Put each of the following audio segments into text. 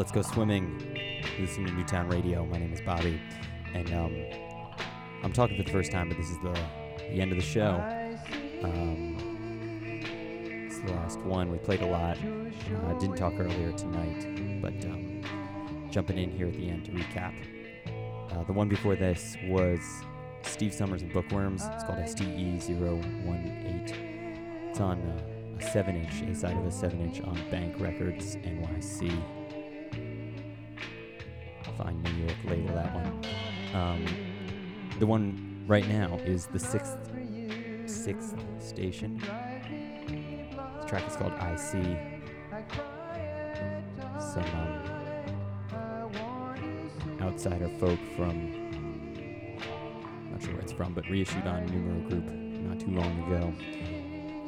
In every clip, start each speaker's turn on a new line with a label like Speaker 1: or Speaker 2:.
Speaker 1: let's go swimming. Listening to Newtown Radio. My name is Bobby, and um, I'm talking for the first time, but this is the the end of the show. Um, it's the last one. We played a lot. I uh, didn't talk earlier tonight, but um, jumping in here at the end to recap. Uh, the one before this was Steve Summers and Bookworms. It's called STE018. It's on uh, a 7 inch, inside of a 7 inch on Bank Records NYC. Fine New York label, that one. Um, the one right now is the sixth sixth station. The track is called I See. Some um, outsider folk from not sure where it's from, but reissued on Numero Group not too long ago.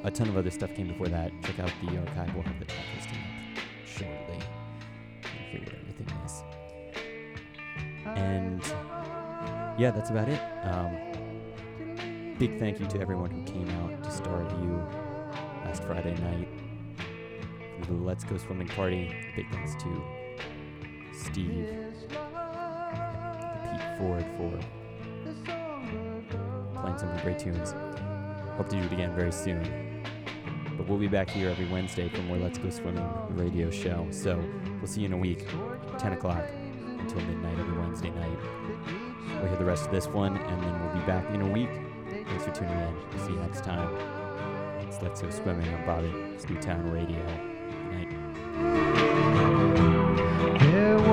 Speaker 1: A ton of other stuff came before that. Check out the archive. We'll have the track listing And yeah, that's about it. Um, big thank you to everyone who came out to Star You last Friday night for the Let's Go Swimming Party. Big thanks to Steve Pete Ford for playing some great tunes. Hope to do it again very soon. But we'll be back here every Wednesday for more Let's Go Swimming radio show. So we'll see you in a week, 10 o'clock until midnight every Wednesday night. We'll hear the rest of this one, and then we'll be back in a week. Thanks for tuning in. See you next time. It's Let's Go Swimming on Bobby Town Radio. Good night.
Speaker 2: There was